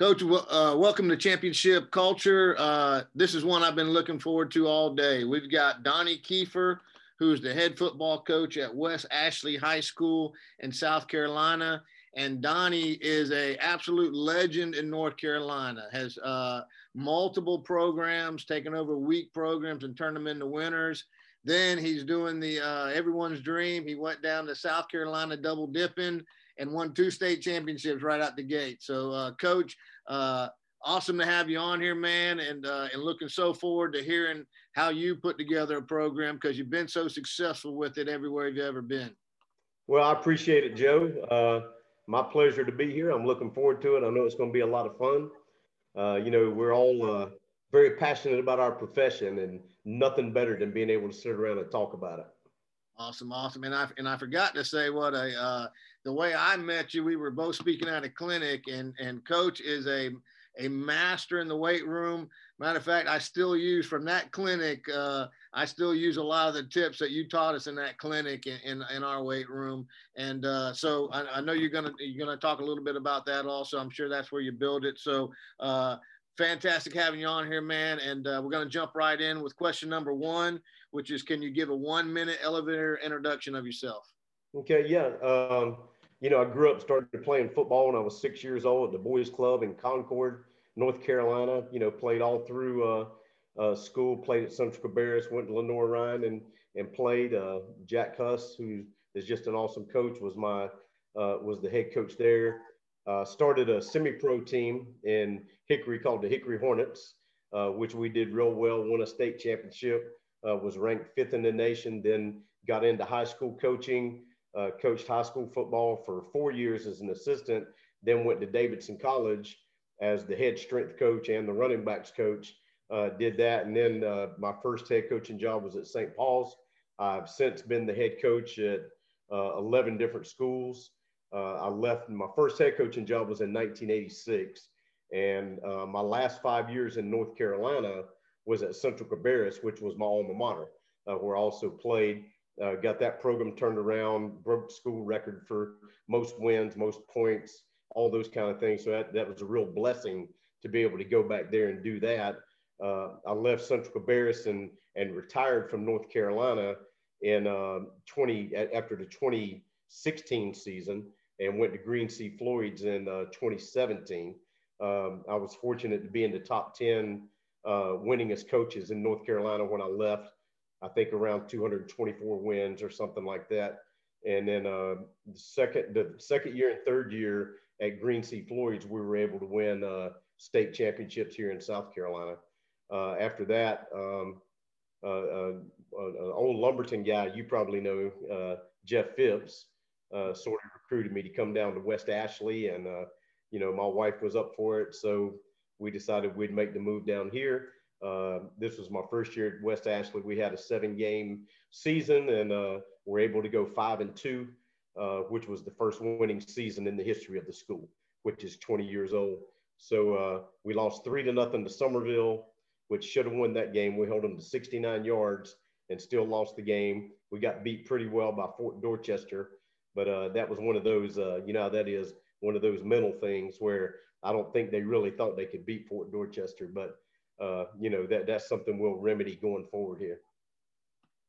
Coach, uh, welcome to Championship Culture. Uh, this is one I've been looking forward to all day. We've got Donnie Kiefer, who's the head football coach at West Ashley High School in South Carolina. And Donnie is a absolute legend in North Carolina. Has uh, multiple programs, taken over week programs and turned them into winners. Then he's doing the uh, everyone's dream. He went down to South Carolina double dipping and won two state championships right out the gate. So, uh, Coach, uh, awesome to have you on here, man, and uh, and looking so forward to hearing how you put together a program because you've been so successful with it everywhere you've ever been. Well, I appreciate it, Joe. Uh, my pleasure to be here. I'm looking forward to it. I know it's going to be a lot of fun. Uh, you know, we're all uh, very passionate about our profession, and nothing better than being able to sit around and talk about it. Awesome, awesome. And I and I forgot to say what a uh, the way I met you. We were both speaking at a clinic, and and Coach is a a master in the weight room. Matter of fact, I still use from that clinic. Uh, I still use a lot of the tips that you taught us in that clinic in in, in our weight room. And uh, so I, I, know you're gonna you're gonna talk a little bit about that also. I'm sure that's where you build it. So. Uh, fantastic having you on here, man. And uh, we're going to jump right in with question number one which is can you give a one minute elevator introduction of yourself? Okay, yeah. Um, you know, I grew up, started playing football when I was six years old at the Boys Club in Concord, North Carolina. You know, played all through uh, uh, school, played at Central Cabarrus, went to Lenoir-Rhyne and, and played. Uh, Jack Huss, who is just an awesome coach, was my uh, was the head coach there. Uh, started a semi-pro team in Hickory called the Hickory Hornets, uh, which we did real well, won a state championship uh, was ranked fifth in the nation, then got into high school coaching, uh, coached high school football for four years as an assistant, then went to Davidson College as the head strength coach and the running backs coach. Uh, did that. And then uh, my first head coaching job was at St. Paul's. I've since been the head coach at uh, 11 different schools. Uh, I left, my first head coaching job was in 1986. And my last five years in North Carolina, was at Central Cabarrus, which was my alma mater, uh, where I also played. Uh, got that program turned around, broke school record for most wins, most points, all those kind of things. So that, that was a real blessing to be able to go back there and do that. Uh, I left Central Cabarrus and, and retired from North Carolina in uh, 20 after the 2016 season and went to Green Sea Floyd's in uh, 2017. Um, I was fortunate to be in the top 10 uh, winning coaches in North Carolina when I left. I think around 224 wins or something like that. And then uh, the second the second year and third year at Green Sea Floyd's, we were able to win uh, state championships here in South Carolina. Uh, after that, um, uh, uh, an old Lumberton guy you probably know, Jeff Phipps, sort of recruited me to come down to West Ashley, and you know my wife was up for it, so we decided we'd make the move down here. Uh, this was my first year at West Ashley. We had a seven game season and uh, we're able to go five and two, uh, which was the first winning season in the history of the school, which is 20 years old. So uh, we lost three to nothing to Summerville, which should have won that game. We held them to 69 yards and still lost the game. We got beat pretty well by Fort Dorchester, but uh, that was one of those, uh, you know, that is one of those mental things where I don't think they really thought they could beat Fort Dorchester, but uh, you know that that's something we'll remedy going forward here.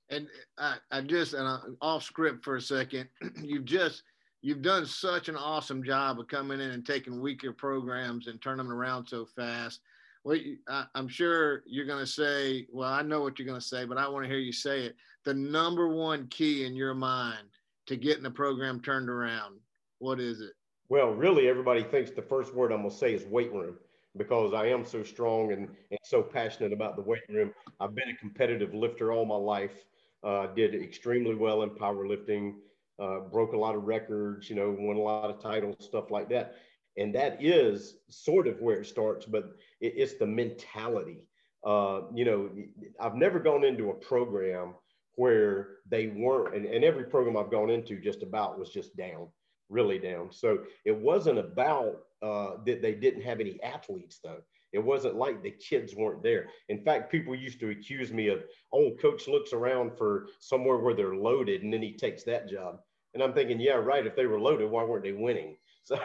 And I, I just and I'm off script for a second. you've just you've done such an awesome job of coming in and taking weaker programs and turning them around so fast. Well, I, I'm sure you're going to say, well, I know what you're going to say, but I want to hear you say it. The number one key in your mind to getting the program turned around, what is it? Well, really, everybody thinks the first word I'm going to say is weight room because I am so strong and, and so passionate about the weight room. I've been a competitive lifter all my life. Uh, did extremely well in powerlifting, uh, broke a lot of records, you know, won a lot of titles, stuff like that. And that is sort of where it starts, but it, it's the mentality. Uh, you know, I've never gone into a program where they weren't, and, and every program I've gone into just about was just down really down. So it wasn't about uh, that they didn't have any athletes, though. It wasn't like the kids weren't there. In fact, people used to accuse me of, oh, coach looks around for somewhere where they're loaded and then he takes that job. And I'm thinking, yeah, right. If they were loaded, why weren't they winning? So,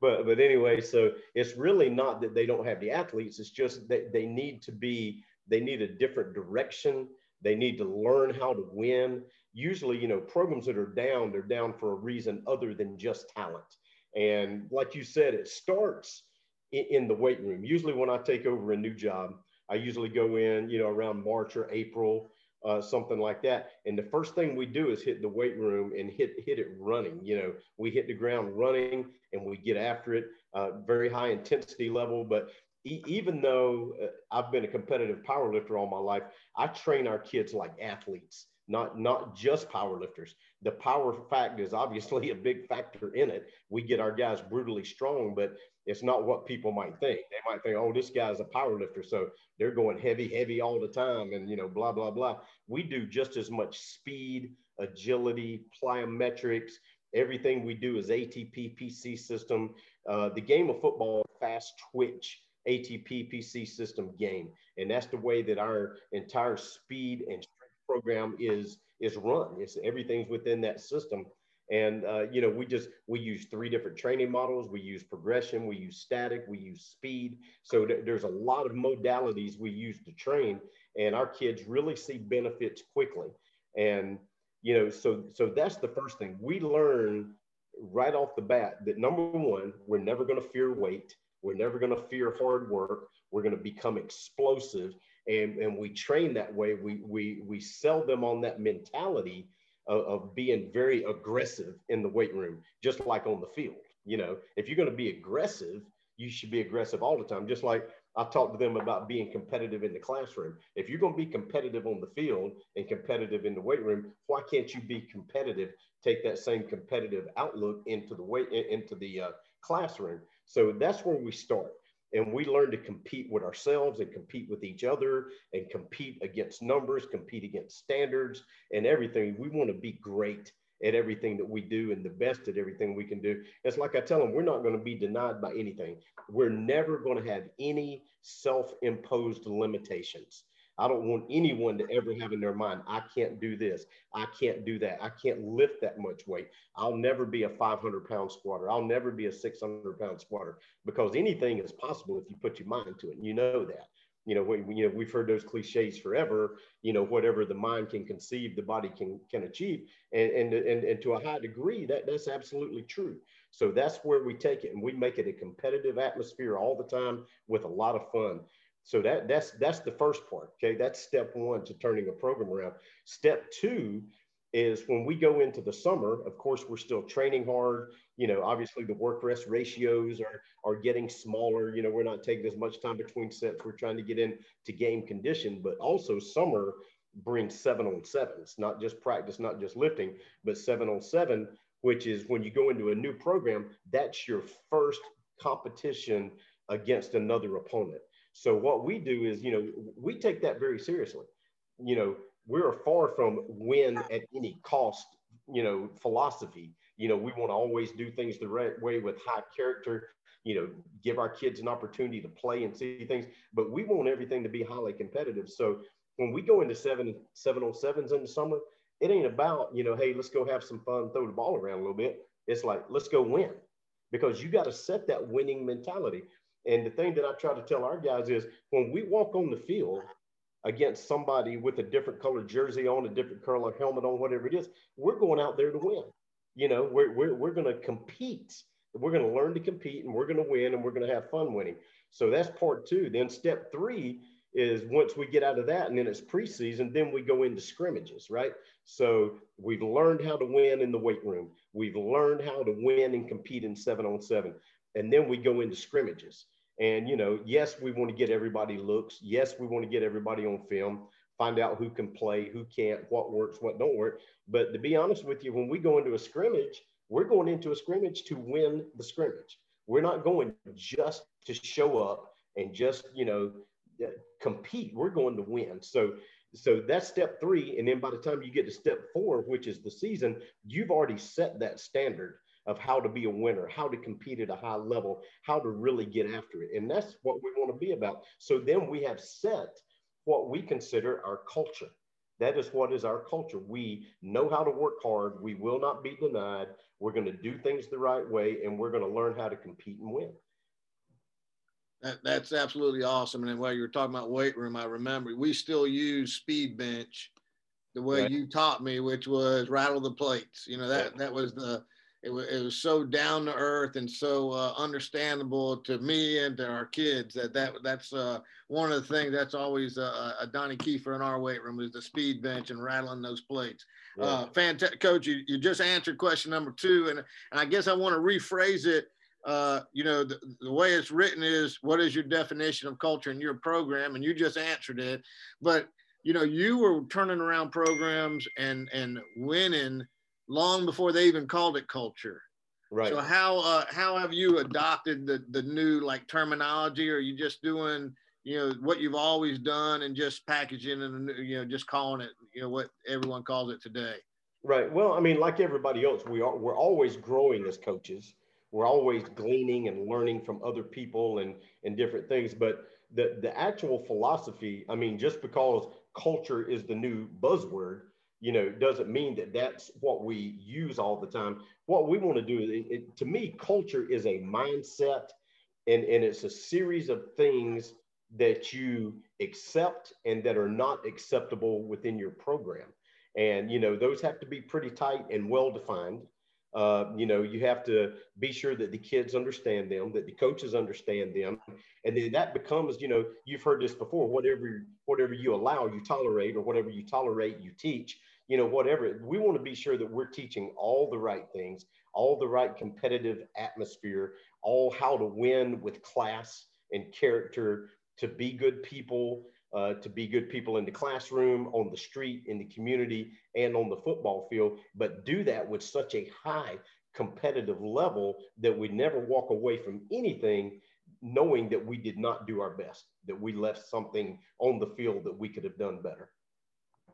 but but anyway, so it's really not that they don't have the athletes. It's just that they need to be. They need a different direction. They need to learn how to win. Usually, you know, programs that are down, they're down for a reason other than just talent. And like you said, it starts in, in the weight room. Usually, when I take over a new job, I usually go in, you know, around March or April, uh, something like that. And the first thing we do is hit the weight room and hit hit it running. You know, we hit the ground running and we get after it. Uh, very high intensity level, but e- even though uh, I've been a competitive powerlifter all my life, I train our kids like athletes not not just power lifters. The power fact is obviously a big factor in it. We get our guys brutally strong, but it's not what people might think. They might think, oh, this guy's a power lifter, so they're going heavy, heavy all the time, and you know, blah blah blah. We do just as much speed, agility, plyometrics. Everything we do is ATP PC system. Uh, the game of football, fast twitch. ATP PC system game. And that's the way that our entire speed and program is is run. It's everything's within that system. And uh, you know, we just we use three different training models. We use progression, we use static, we use speed. So th- there's a lot of modalities we use to train, and our kids really see benefits quickly. And you know, so so that's the first thing we learn right off the bat that number one, we're never going to fear weight. We're never going to fear hard work. We're going to become explosive and, and we train that way. We, we, we sell them on that mentality of, of being very aggressive in the weight room, just like on the field. You know, if you're going to be aggressive, you should be aggressive all the time. Just like I talked to them about being competitive in the classroom. If you're going to be competitive on the field and competitive in the weight room, why can't you be competitive? Take that same competitive outlook into the weight into the uh, classroom. So that's where we start and we learn to compete with ourselves and compete with each other and compete against numbers, compete against standards and everything. We want to be great at everything that we do and the best at everything we can do. It's like I tell them, we're not going to be denied by anything. We're never going to have any self imposed limitations. I don't want anyone to ever have in their mind, I can't do this. I can't do that. I can't lift that much weight. I'll never be a 500 pound squatter. I'll never be a 600 pound squatter because anything is possible if you put your mind to it. And you know that. You know, we, you know, we've heard those cliches forever. You know, whatever the mind can conceive, the body can can achieve, and and and, and to a high degree, that that's absolutely true. So that's where we take it, and we make it a competitive atmosphere all the time with a lot of fun. So that that's that's the first part. Okay, that's step one to turning a program around. Step two is when we go into the summer. Of course, we're still training hard. You know, obviously the work rest ratios are are getting smaller. You know, we're not taking as much time between sets. We're trying to get in to game condition, but also summer brings seven on sevens, not just practice, not just lifting, but seven on seven, which is when you go into a new program, that's your first competition against another opponent. So what we do is, you know, we take that very seriously. You know, we're far from win at any cost, you know, philosophy. You know, we want to always do things the right way with high character, you know, give our kids an opportunity to play and see things, but we want everything to be highly competitive. So when we go into seven, seven on sevens in the summer, it ain't about, you know, hey, let's go have some fun, throw the ball around a little bit. It's like, let's go win because you got to set that winning mentality. And the thing that I try to tell our guys is when we walk on the field against somebody with a different color jersey on, a different color helmet on, whatever it is, we're going out there to win. You know, we're, we're, we're going to compete. We're going to learn to compete and we're going to win and we're going to have fun winning. So that's part two. Then step three is once we get out of that and then it's preseason, then we go into scrimmages, right? So we've learned how to win in the weight room. We've learned how to win and compete in seven on seven. And then we go into scrimmages. And, you know, yes, we want to get everybody looks. Yes, we want to get everybody on film, find out who can play, who can't, what works, what don't work. But to be honest with you, when we go into a scrimmage, we're going into a scrimmage to win the scrimmage. We're not going just to show up and just, you know, uh, compete. We're going to win. So, so that's step three. And then by the time you get to step four, which is the season, you've already set that standard of how to be a winner, how to compete at a high level, how to really get after it. And that's what we want to be about. So then we have set what we consider our culture. That is what is our culture. We know how to work hard. We will not be denied. We're going to do things the right way, and we're going to learn how to compete and win. That, that's absolutely awesome. And while you were talking about weight room, I remember we still use speed bench the way right. you taught me, which was rattle the plates. You know that that was the it was, it was so down to earth and so uh, understandable to me and to our kids that, that that's uh, one of the things that's always uh, a Donnie Kiefer in our weight room is the speed bench and rattling those plates. Yeah. Uh, fantastic, coach. You, you just answered question number two, and and I guess I want to rephrase it. Uh, you know, the, the way it's written is, what is your definition of culture in your program? And you just answered it, but you know, you were turning around programs and and winning long before they even called it culture. Right. So how uh, how have you adopted the the new like terminology? Or are you just doing you know what you've always done and just packaging and you know just calling it you know what everyone calls it today? Right. Well, I mean, like everybody else, we are we're always growing as coaches. We're always gleaning and learning from other people and and different things. But the the actual philosophy, I mean, just because culture is the new buzzword you know, doesn't mean that that's what we use all the time. What we want to do, it, it, to me, culture is a mindset and, and it's a series of things that you accept and that are not acceptable within your program. And, you know, those have to be pretty tight and well defined. Uh, you know, you have to be sure that the kids understand them, that the coaches understand them, and then that becomes, you know, you've heard this before. Whatever whatever you allow, you tolerate, or whatever you tolerate, you teach you know, whatever. We want to be sure that we're teaching all the right things, all the right competitive atmosphere, all how to win with class and character, to be good people, uh, to be good people in the classroom, on the street, in the community, and on the football field, but do that with such a high competitive level that we never walk away from anything knowing that we did not do our best, that we left something on the field that we could have done better.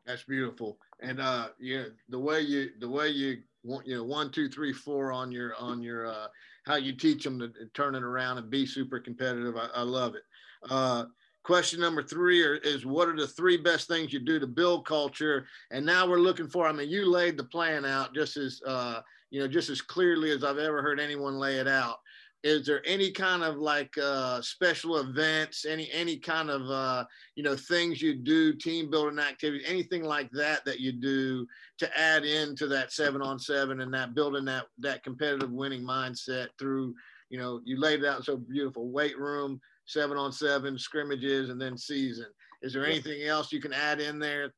That's beautiful. And uh, yeah, the way you the way you want you know one two three four on your on your uh, how you teach them to turn it around and be super competitive. I, I love it. Uh, question number three is what are the three best things you do to build culture? And now we're looking for. I mean, you laid the plan out just as uh, you know just as clearly as I've ever heard anyone lay it out is there any kind of like uh, special events any any kind of uh, you know things you do team building activities anything like that that you do to add into that seven on seven and that building that that competitive winning mindset through you know you laid it out so beautiful weight room seven on seven scrimmages and then season. Is there anything else you can add in there?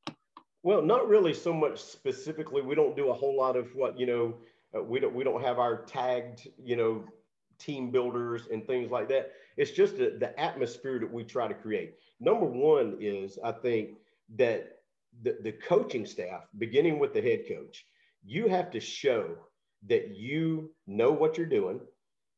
Well not really so much specifically. We don't do a whole lot of what you know uh, we don't we don't have our tagged you know team builders and things like that. It's just the, the atmosphere that we try to create. Number one is I think that the, the coaching staff, beginning with the head coach, you have to show that you know what you're doing,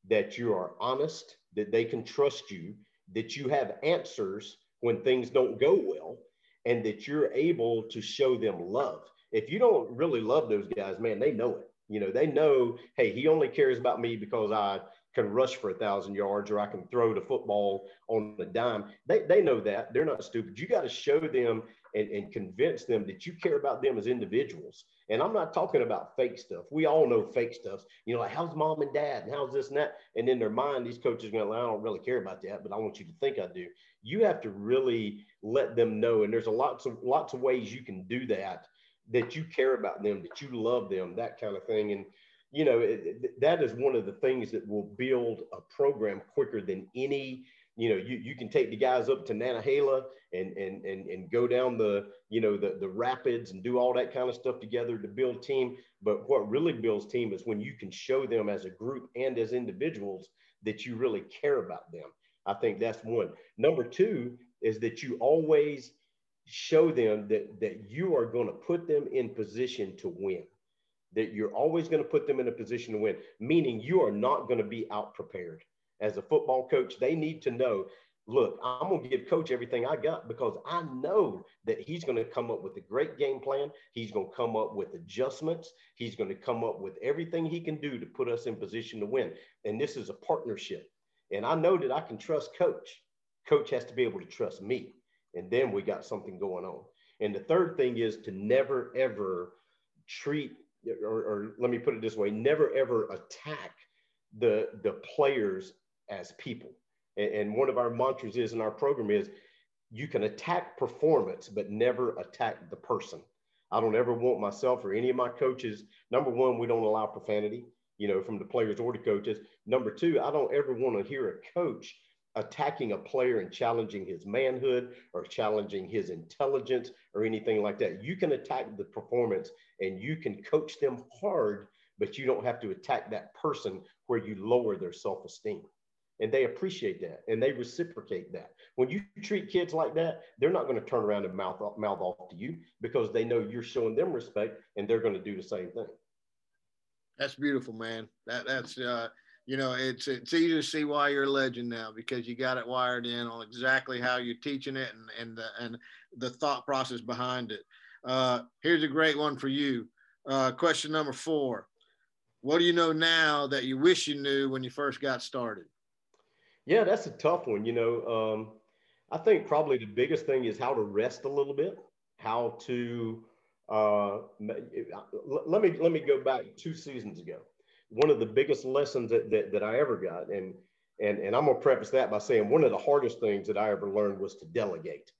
that you are honest, that they can trust you, that you have answers when things don't go well, and that you're able to show them love. If you don't really love those guys, man, they know it. You know, they know, hey, he only cares about me because I can rush for a thousand yards or I can throw the football on the dime. They, they know that. They're not stupid. You got to show them and, and convince them that you care about them as individuals. And I'm not talking about fake stuff. We all know fake stuff. You know, like how's mom and dad and how's this and that? And in their mind, these coaches are going to, I don't really care about that, but I want you to think I do. You have to really let them know. And there's a lots of lots of ways you can do that, that you care about them, that you love them, that kind of thing. And you know, it, that is one of the things that will build a program quicker than any. You know, you, you can take the guys up to Nantahala and, and, and, and go down the, you know, the, the rapids and do all that kind of stuff together to build team. But what really builds team is when you can show them as a group and as individuals that you really care about them. I think that's one. Number two is that you always show them that, that you are going to put them in position to win that you're always going to put them in a position to win, meaning you are not going to be out prepared. As a football coach, they need to know look, I'm going to give coach everything I got because I know that he's going to come up with a great game plan. He's going to come up with adjustments. He's going to come up with everything he can do to put us in position to win. And this is a partnership. And I know that I can trust coach. Coach has to be able to trust me. And then we got something going on. And the third thing is to never ever treat, or, or let me put it this way, never ever attack the the players as people. And, and one of our mantras is in our program is you can attack performance, but never attack the person. I don't ever want myself or any of my coaches. Number one, we don't allow profanity, you know, from the players or the coaches. Number two, I don't ever want to hear a coach attacking a player and challenging his manhood or challenging his intelligence or anything like that. You can attack the performance and you can coach them hard, but you don't have to attack that person where you lower their self esteem. And they appreciate that and they reciprocate that. When you treat kids like that, they're not going to turn around and mouth, mouth off to you because they know you're showing them respect and they're going to do the same thing. That's beautiful, man. That that's uh, you know, it's it's easy to see why you're a legend now because you got it wired in on exactly how you're teaching it and and the, and the thought process behind it. Uh, here's a great one for you. Uh, question number four: What do you know now that you wish you knew when you first got started? Yeah, that's a tough one. You know, um, I think probably the biggest thing is how to rest a little bit, how to uh, let me let me go back two seasons ago one of the biggest lessons that, that, that I ever got. And, and, and I'm going to preface that by saying one of the hardest things that I ever learned was to delegate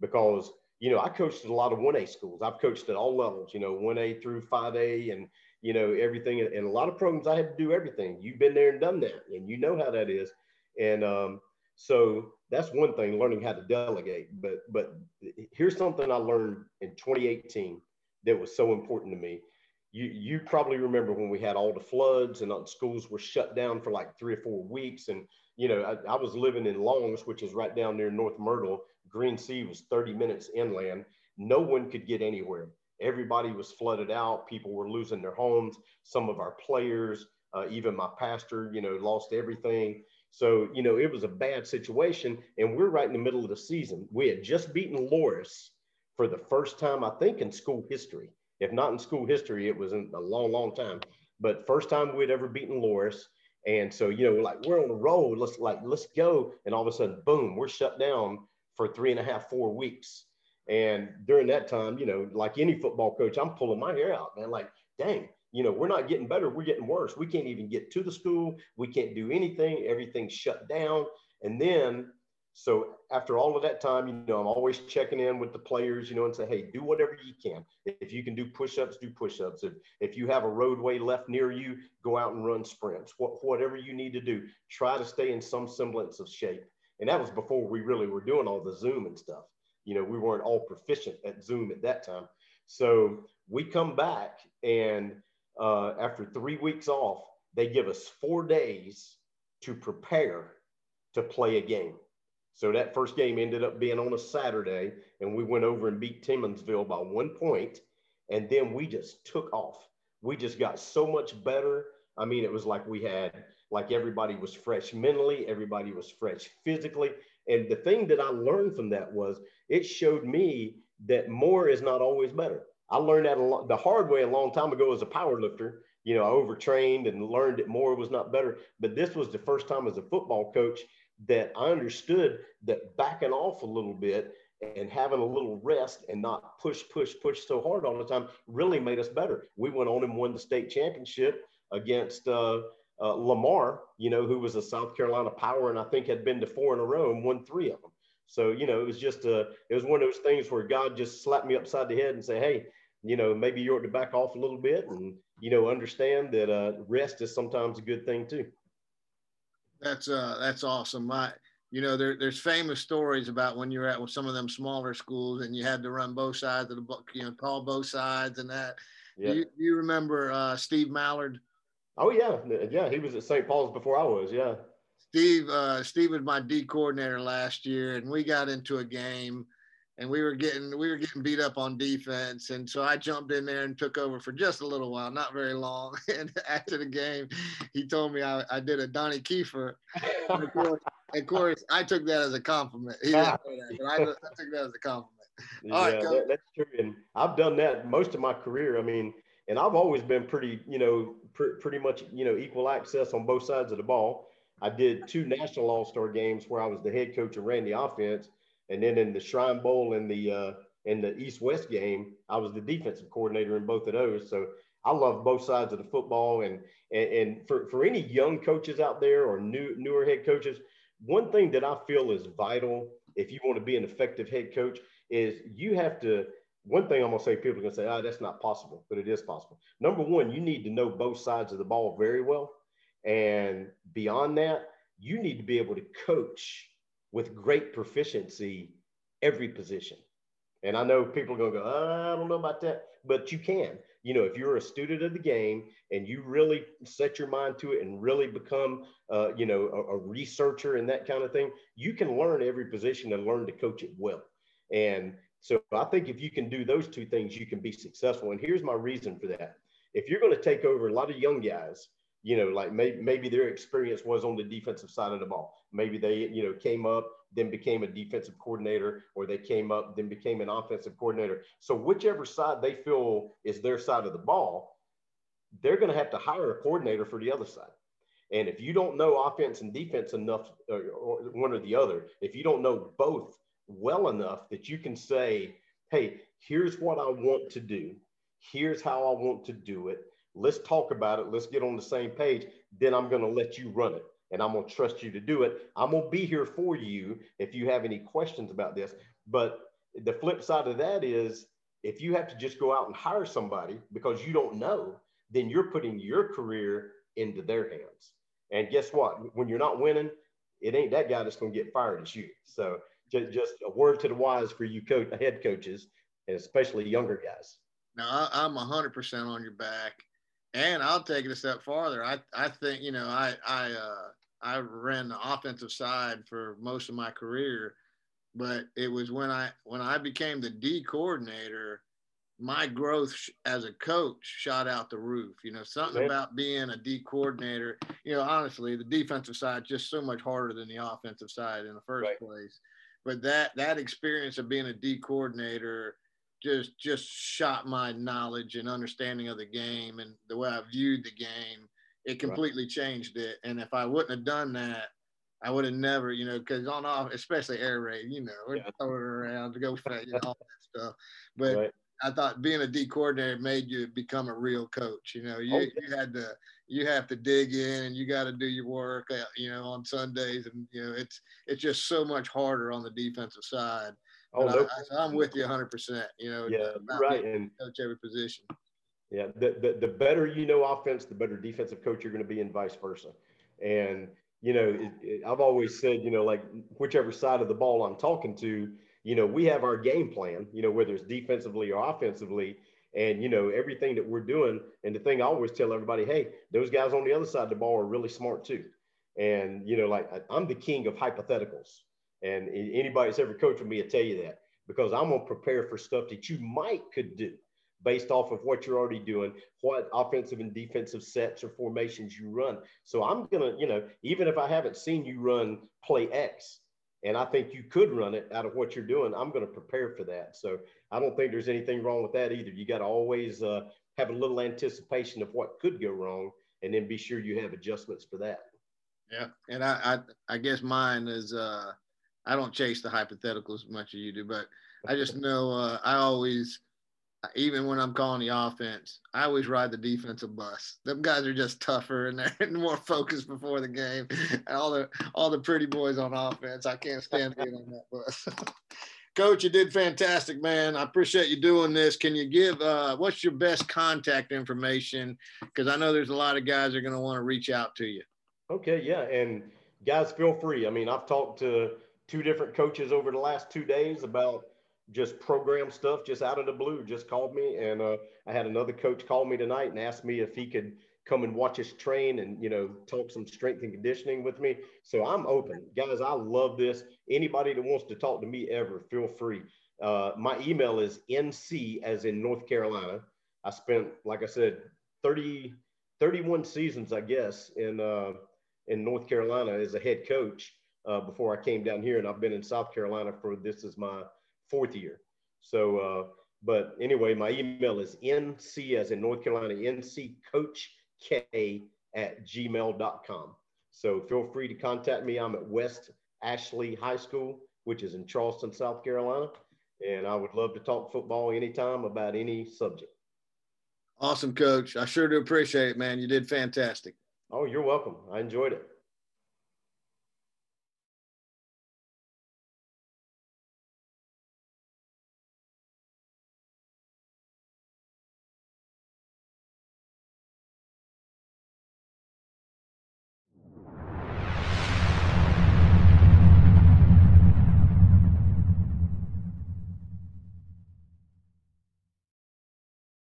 because, you know, I coached at a lot of 1A schools. I've coached at all levels, you know, 1A through 5A and, you know, everything. And a lot of programs, I had to do everything. You've been there and done that, and you know how that is. And um, so that's one thing, learning how to delegate. But, but here's something I learned in 2018 that was so important to me you you probably remember when we had all the floods and schools were shut down for like three or four weeks. And you know I, I, was living in longs which is right down near north myrtle. Green sea was 30 minutes inland. No one could get anywhere. Everybody was flooded out. People were losing their homes. Some of our players uh, even my pastor you know lost everything. So you know it was a bad situation. And we're right in the middle of the season. We had just beaten loris for the first time i think in school history if not in school history, it was in a long, long time. But first time we'd ever beaten Loris. And so, you know, like we're on the road, let's like, let's go. And all of a sudden, boom, we're shut down for three and a half, four weeks. And during that time, you know, like any football coach, I'm pulling my hair out, man. Like, dang, you know, we're not getting better. We're getting worse. We can't even get to the school. We can't do anything. Everything's shut down. And then so after all of that time, you know, I'm always checking in with the players, you know, and say, hey, do whatever you can. If you can do push-ups, do push-ups. If if you have a roadway left near you, go out and run sprints. What, whatever you need to do, try to stay in some semblance of shape. And that was before we really were doing all the Zoom and stuff. You know, we weren't all proficient at Zoom at that time. So we come back, and uh, after three weeks off, they give us four days to prepare to play a game. So that first game ended up being on a Saturday, and we went over and beat Timmonsville by one point, and then we just took off. We just got so much better. I mean, it was like we had like everybody was fresh mentally, everybody was fresh physically. And the thing that I learned from that was it showed me that more is not always better. I learned that lo- the hard way a long time ago as a power lifter. You know, I overtrained and learned that more was not better. But this was the first time as a football coach that I understood that backing off a little bit and having a little rest and not push, push, push so hard all the time really made us better. We went on and won the state championship against uh, uh, Lamar, you know, who was a South Carolina power and I think had been to four in a row and won three of them. So, you know, it was just a, it was one of those things where God just slapped me upside the head and say, hey, you know, maybe you ought to back off a little bit and, you know, understand that uh, rest is sometimes a good thing too. That's uh that's awesome. I you know there, there's famous stories about when you're at with some of them smaller schools and you had to run both sides of the book, you know, call both sides and that. Yeah. You, you remember uh, Steve Mallard? Oh yeah, yeah. He was at St. Paul's before I was. Yeah. Steve, uh, Steve was my D coordinator last year, and we got into a game and we were getting we were getting beat up on defense. And so i jumped in there and took over for just a little while not very long. And after the game he told me i, I did a donnie kiefer. And of, course, of course i took that as a compliment. He didn't say that but I, I took that as a compliment. All yeah, right, that, that's true. And i've done that most of my career. I mean and i've always been pretty you know pr- pretty much you know equal access on both sides of the ball. I did two national all-star games where i was the head coach of ran the offense and then in the Shrine Bowl and the uh, And the East West game, I was the defensive coordinator in both of those. So I love both sides of the football. And and, and for, for any young coaches out there or new newer head coaches, one thing that I feel is vital if you want to be an effective head coach is you have to one thing I'm gonna say, people are gonna say, "Ah, oh, that's not possible," but it is possible. Number one, you need to know both sides of the ball very well, and beyond that, you need to be able to coach with great proficiency every position. And I know people are gonna go, oh, "I don't know about that," but you can. You know, if you're a student of the game and you really set your mind to it and really become, uh, you know, a, a researcher and that kind of thing, you can learn every position and learn to coach it well. And so I think if you can do those two things, you can be successful. And here's my reason for that. If you're going to take over a lot of young guys, you know, like maybe, maybe their experience was on the defensive side of the ball. Maybe they, you know, came up, then became a defensive coordinator, or they came up, then became an offensive coordinator. So whichever side they feel is their side of the ball, they're going to have to hire a coordinator for the other side. And if you don't know offense and defense enough, or, or one or the other, if you don't know both well enough that you can say, hey, here's what I want to do. Here's how I want to do it. Let's talk about it. Let's get on the same page. Then I'm going to let you run it and I'm going to trust you to do it. I'm going to be here for you if you have any questions about this. But the flip side of that is if you have to just go out and hire somebody because you don't know, then you're putting your career into their hands. And guess what? When you're not winning, it ain't that guy that's going to get fired, it's you. So just, just a word to the wise for you head coaches, and especially younger guys. Now I, am hundred percent on your back, and I'll take it a step farther. I, I think you know I I uh, I ran the offensive side for most of my career, but it was when I when I became the D coordinator, my growth as a coach shot out the roof. You know, something about being a D coordinator. You know, honestly, the defensive side just so much harder than the offensive side in the first right. place but that that experience of being a D coordinator just just shot my knowledge and understanding of the game and the way I viewed the game. It completely right. changed it. And if I wouldn't have done that, I would have never, you know, because on off, especially air raid, you know, we're yeah. throwing around to go fast, you know, all that stuff. But right. I thought being a D coordinator made you become a real coach. You know, you, okay. you had to you have to dig in and you got to do your work, uh, you know, on Sundays, and you know it's it's just so much harder on the defensive side. Oh, no. I, am with you 100. percent You know, yeah, right, and coach every position. Yeah, the, the the better you know offense, the better defensive coach you're going to be, and vice versa. And you know, it, it, I've always said, you know, like whichever side of the ball I'm talking to, you know, we have our game plan, you know, whether it's defensively or offensively, and you know everything that we're doing. And the thing I always tell everybody, hey, those guys on the other side of the ball are really smart too. And you know, like I'm the king of hypotheticals, and anybody that's ever coached me will tell you that because I'm gonna prepare for stuff that you might could do based off of what you're already doing, what offensive and defensive sets or formations you run. So I'm gonna, you know, even if I haven't seen you run play X, and I think you could run it out of what you're doing. I'm going to prepare for that. So I don't think there's anything wrong with that either. You got to always uh, have a little anticipation of what could go wrong, and then be sure you have adjustments for that. Yeah, and I I, I guess mine is uh, I don't chase the hypothetical as much as you do, but I just know uh, I always even when I'm calling the offense, I always ride the defensive bus. Them guys are just tougher and they're more focused before the game. And all the all the pretty boys on offense, I can't stand being on that bus. Coach, you did fantastic, man. I appreciate you doing this. Can you give uh, what's your best contact information? Because I know there's a lot of guys that are going to want to reach out to you. Okay, yeah, and guys, feel free. I mean, I've talked to two different coaches over the last two days about just program stuff just out of the blue just called me. And uh, i had another coach call me tonight and asked me if he could come and watch us train and you know talk some strength and conditioning with me. So i'm open. Guys i love this. Anybody that wants to talk to me ever feel free. Uh, my email is nc as in north carolina. I spent like i said 30 31 seasons i guess in uh, in north carolina as a head coach uh, before i came down here and i've been in south carolina for this is my fourth year. So, uh, but anyway, my email is nc as in North Carolina, nc coach k at gmail.com. So feel free to contact me. I'm at West Ashley High School, which is in Charleston, South Carolina. And I would love to talk football anytime about any subject. Awesome, coach. I sure do appreciate it, man. You did fantastic. Oh, you're welcome. I enjoyed it.